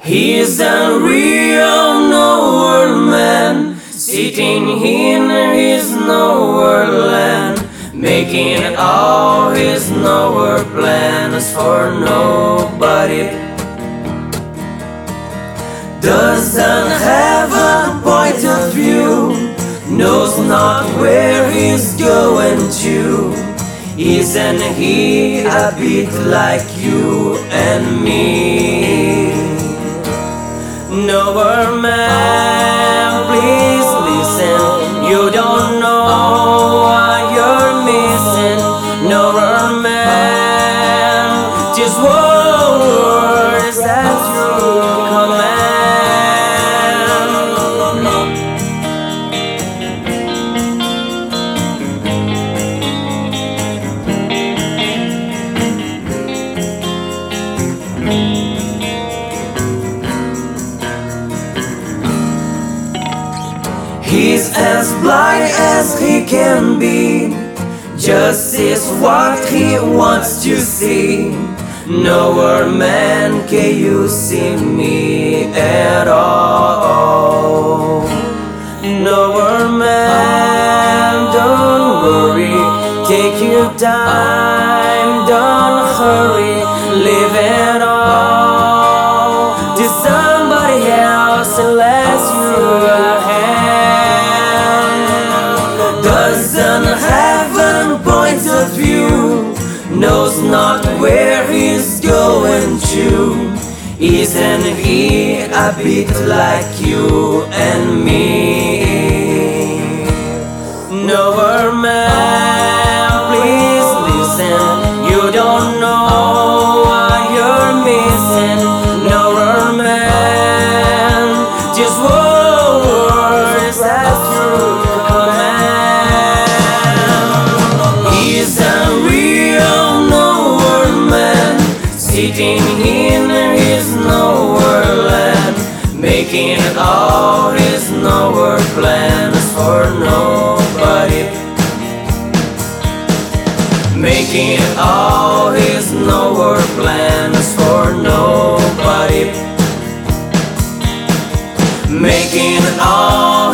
He's a real nowhere man, sitting in his nowhere land, making all his nowhere plans for nobody. Doesn't have a point of view, knows not where he's going to. Isn't he a bit like you and me? Nowhere man, please listen. You don't know what you're missing. Nowhere man, just words at your As blind as he can be. Just is what he wants to see. Nowhere man can you see me at all. Nowhere man, don't worry. Take your time, don't hurry. Leave view, knows not where he's going to. Isn't he a bit like you and me? Sitting in his nowhere land, making all his nowhere plans for nobody. Making it all his nowhere plans for nobody. Making it all